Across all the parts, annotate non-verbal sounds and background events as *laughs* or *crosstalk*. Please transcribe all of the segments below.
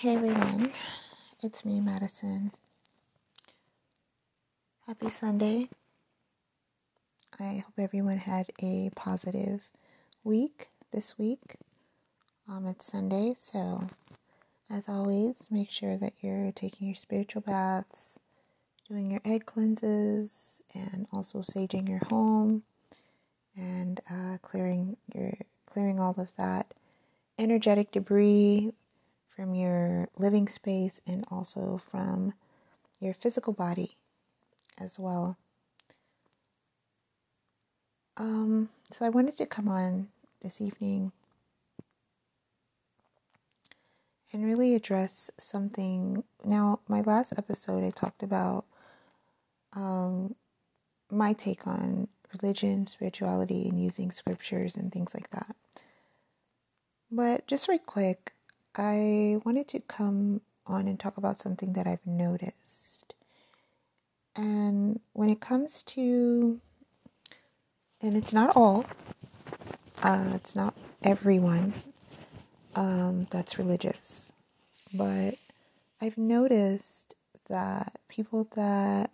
Hey everyone, it's me, Madison. Happy Sunday. I hope everyone had a positive week this week. Um, it's Sunday, so as always, make sure that you're taking your spiritual baths, doing your egg cleanses, and also saging your home and uh, clearing your clearing all of that energetic debris from your living space and also from your physical body as well. Um, so I wanted to come on this evening and really address something. Now, my last episode, I talked about um, my take on religion, spirituality, and using scriptures and things like that. But just right quick, I wanted to come on and talk about something that I've noticed. And when it comes to, and it's not all, uh, it's not everyone um, that's religious, but I've noticed that people that,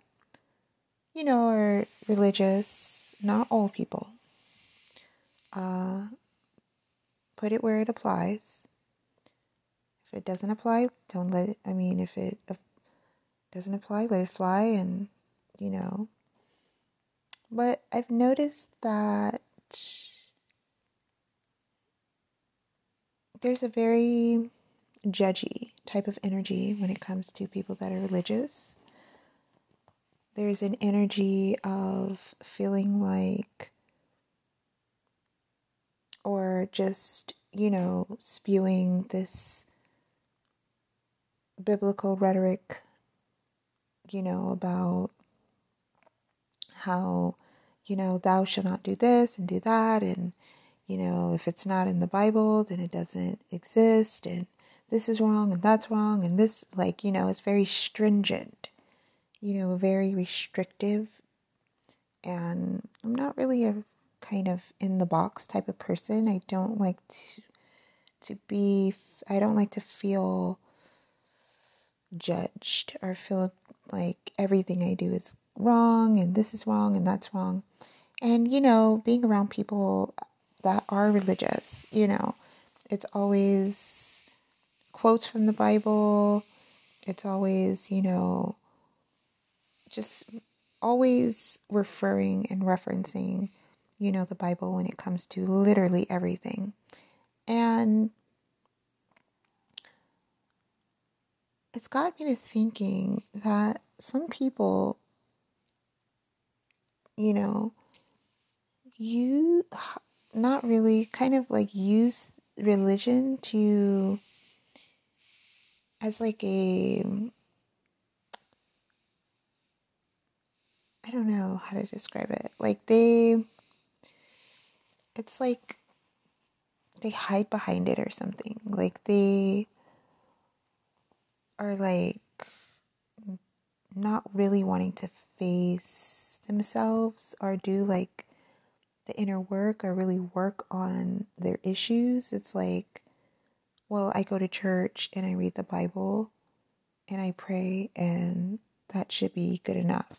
you know, are religious, not all people, uh, put it where it applies it doesn't apply, don't let it. I mean, if it doesn't apply, let it fly, and you know. But I've noticed that there's a very judgy type of energy when it comes to people that are religious. There's an energy of feeling like, or just, you know, spewing this biblical rhetoric, you know, about how, you know, thou shalt not do this and do that. And, you know, if it's not in the Bible, then it doesn't exist. And this is wrong and that's wrong. And this, like, you know, it's very stringent, you know, very restrictive. And I'm not really a kind of in the box type of person. I don't like to to be I don't like to feel judged or feel like everything I do is wrong and this is wrong and that's wrong. And, you know, being around people that are religious, you know, it's always quotes from the Bible. It's always, you know, just always referring and referencing, you know, the Bible when it comes to literally everything. And it's got me to thinking that some people, you know, you not really kind of like use religion to as like a I don't know how to describe it. Like they it's like they hide behind it or something. Like they are like not really wanting to face themselves or do like the inner work or really work on their issues. It's like, well, I go to church and I read the Bible and I pray, and that should be good enough.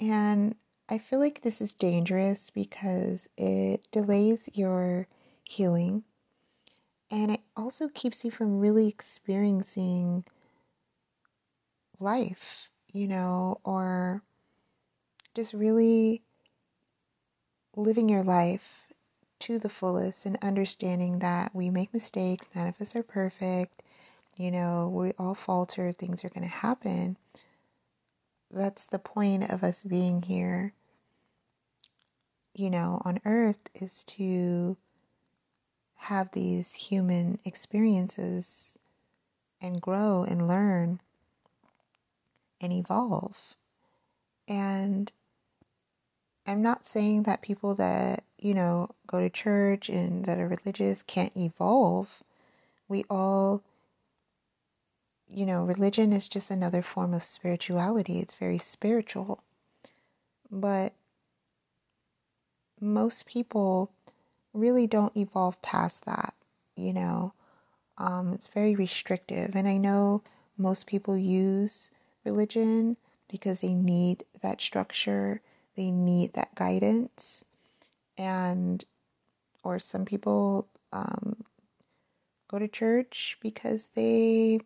And I feel like this is dangerous because it delays your healing and it also keeps you from really experiencing life, you know, or just really living your life to the fullest and understanding that we make mistakes, none of us are perfect, you know, we all falter, things are going to happen. That's the point of us being here, you know, on earth is to have these human experiences and grow and learn and evolve. And I'm not saying that people that, you know, go to church and that are religious can't evolve. We all, you know, religion is just another form of spirituality. It's very spiritual. But most people really don't evolve past that, you know. Um, it's very restrictive. And I know most people use religion because they need that structure, they need that guidance. And, or some people um, go to church because they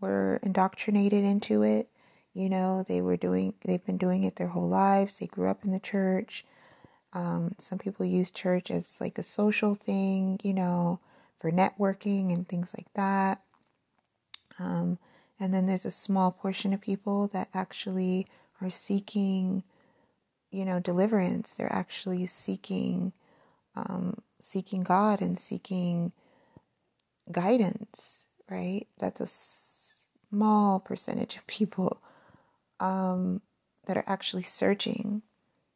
were indoctrinated into it. You know, they were doing, they've been doing it their whole lives. They grew up in the church. Um, some people use church as like a social thing, you know, for networking and things like that. Um, and then there's a small portion of people that actually are seeking, you know, deliverance. They're actually seeking, um, seeking God and seeking guidance. Right? That's a small percentage of people um, that are actually searching,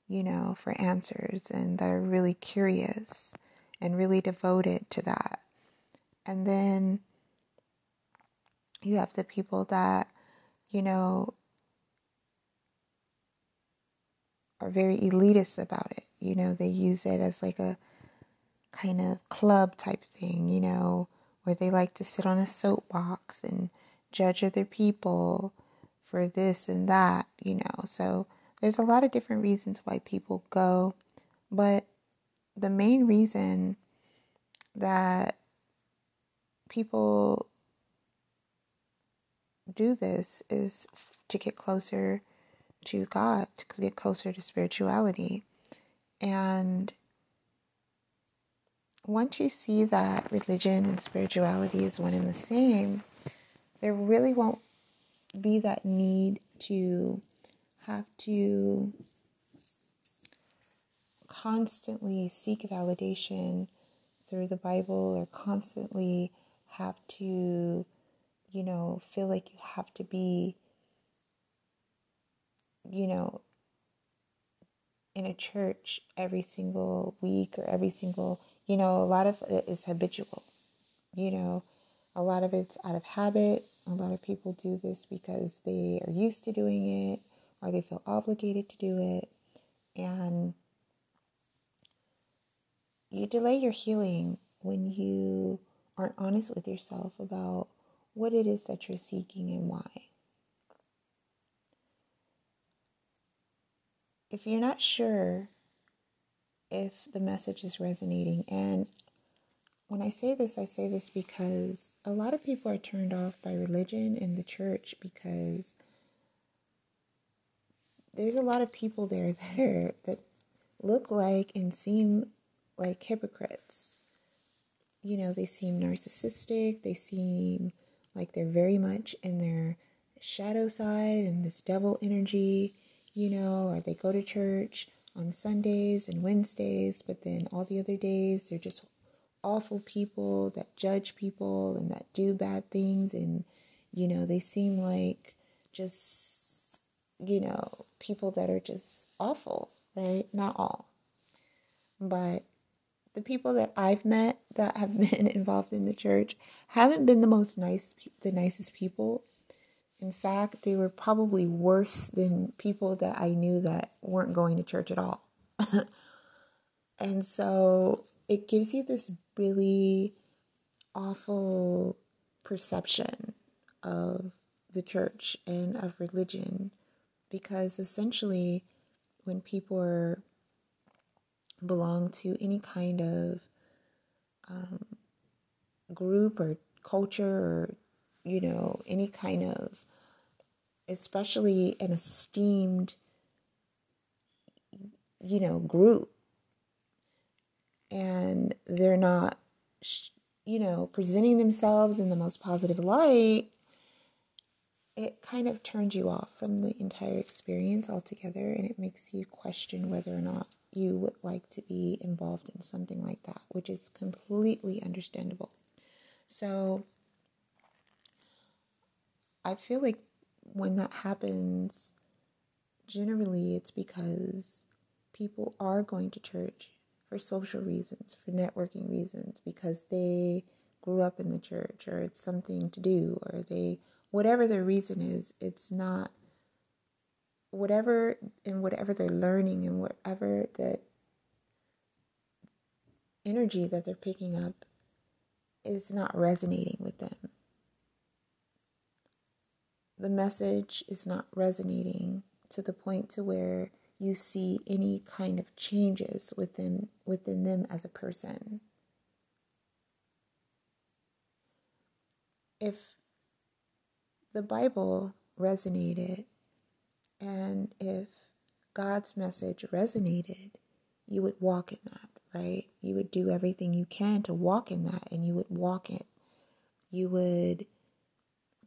you know, for answers and that are really curious and really devoted to that. And then you have the people that, you know, are very elitist about it. You know, they use it as like a kind of club type thing, you know, where they like to sit on a soapbox and judge other people for this and that, you know. So there's a lot of different reasons why people go, but the main reason that people do this is to get closer to God, to get closer to spirituality. And once you see that religion and spirituality is one and the same, there really won't be that need to have to constantly seek validation through the Bible or constantly have to, you know, feel like you have to be, you know, in a church every single week or every single, you know, a lot of it is habitual, you know, a lot of it's out of habit. A lot of people do this because they are used to doing it they feel obligated to do it. And you delay your healing when you aren't honest with yourself about what it is that you're seeking and why. If you're not sure if the message is resonating, and when I say this, I say this because a lot of people are turned off by religion and the church because there's a lot of people there that are that look like and seem like hypocrites. You know, they seem narcissistic, they seem like they're very much in their shadow side and this devil energy, you know, or they go to church on Sundays and Wednesdays, but then all the other days they're just awful people that judge people and that do bad things and you know, they seem like just you know, people that are just awful, right? Not all. But the people that I've met that have *laughs* been involved in the church haven't been the most nice, the nicest people. In fact, they were probably worse than people that I knew that weren't going to church at all. *laughs* and so it gives you this really awful perception of the church and of religion because essentially when people are belong to any kind of um, group or culture or you know any kind of especially an esteemed you know group and they're not you know presenting themselves in the most positive light it kind of turns you off from the entire experience altogether and it makes you question whether or not you would like to be involved in something like that, which is completely understandable. So I feel like when that happens, generally it's because people are going to church for social reasons, for networking reasons, because they grew up in the church or it's something to do or they whatever the reason is, it's not whatever and whatever they're learning and whatever the energy that they're picking up is not resonating with them. The message is not resonating to the point to where you see any kind of changes within within them as a person. If the Bible resonated and if God's message resonated, you would walk in that, right? You would do everything you can to walk in that and you would walk it. You would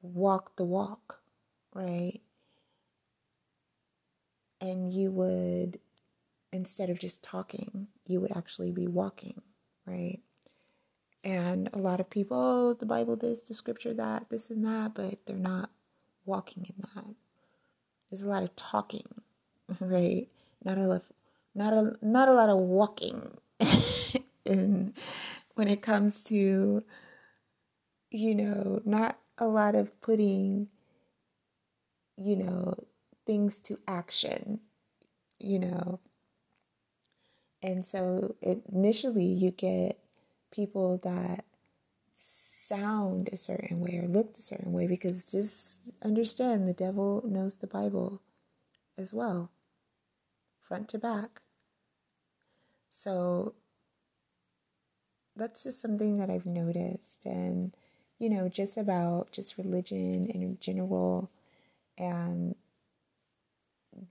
walk the walk, right? And you would, instead of just talking, you would actually be walking, right? And a lot of people, oh, the Bible this, the scripture that, this and that, but they're not walking in that. There's a lot of talking, *laughs* right? Not a lot, not a not a lot of walking. *laughs* and when it comes to, you know, not a lot of putting, you know, things to action, you know. And so initially you get people that sound a certain way or look a certain way because just understand the devil knows the Bible as well, front to back. So that's just something that I've noticed, and you know, just about just religion in general, and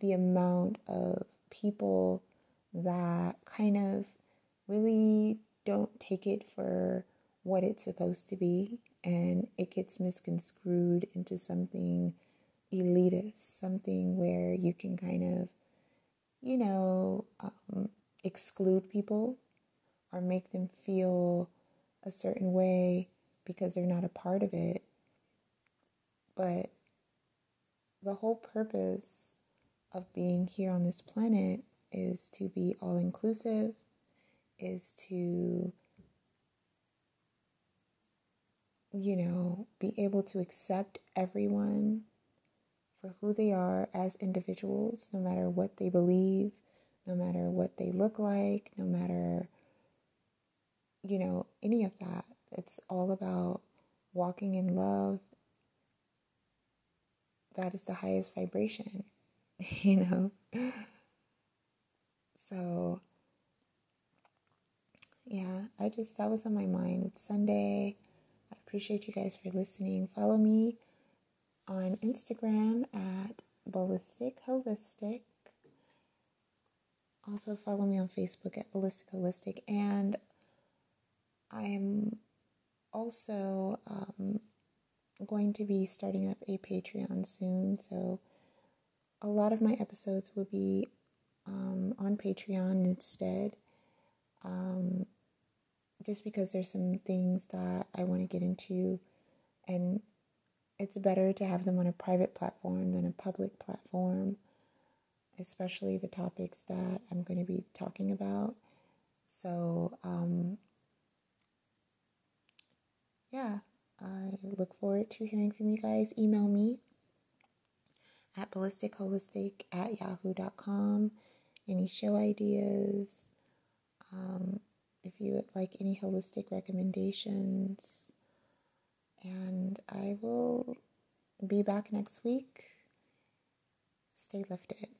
the amount of people that kind of really don't take it for what it's supposed to be and it gets misconstrued into something elitist, something where you can kind of, you know, um, exclude people or make them feel a certain way because they're not a part of it. But the whole purpose of being here on this planet is to be all inclusive, is to, you know, be able to accept everyone for who they are as individuals, no matter what they believe, no matter what they look like, no matter, you know, any of that. It's all about walking in love. That is the highest vibration, *laughs* you know? So, yeah, I just, that was on my mind. It's Sunday. I appreciate you guys for listening. Follow me on Instagram at Ballistic Holistic. Also, follow me on Facebook at Ballistic Holistic. And I am also um, going to be starting up a Patreon soon. So, a lot of my episodes will be um, on Patreon instead. Um, just because there's some things that I want to get into, and it's better to have them on a private platform than a public platform, especially the topics that I'm going to be talking about. So, um, yeah, I look forward to hearing from you guys. Email me at ballisticholistic at yahoo.com. Any show ideas, um, if you would like any holistic recommendations. And I will be back next week. Stay lifted.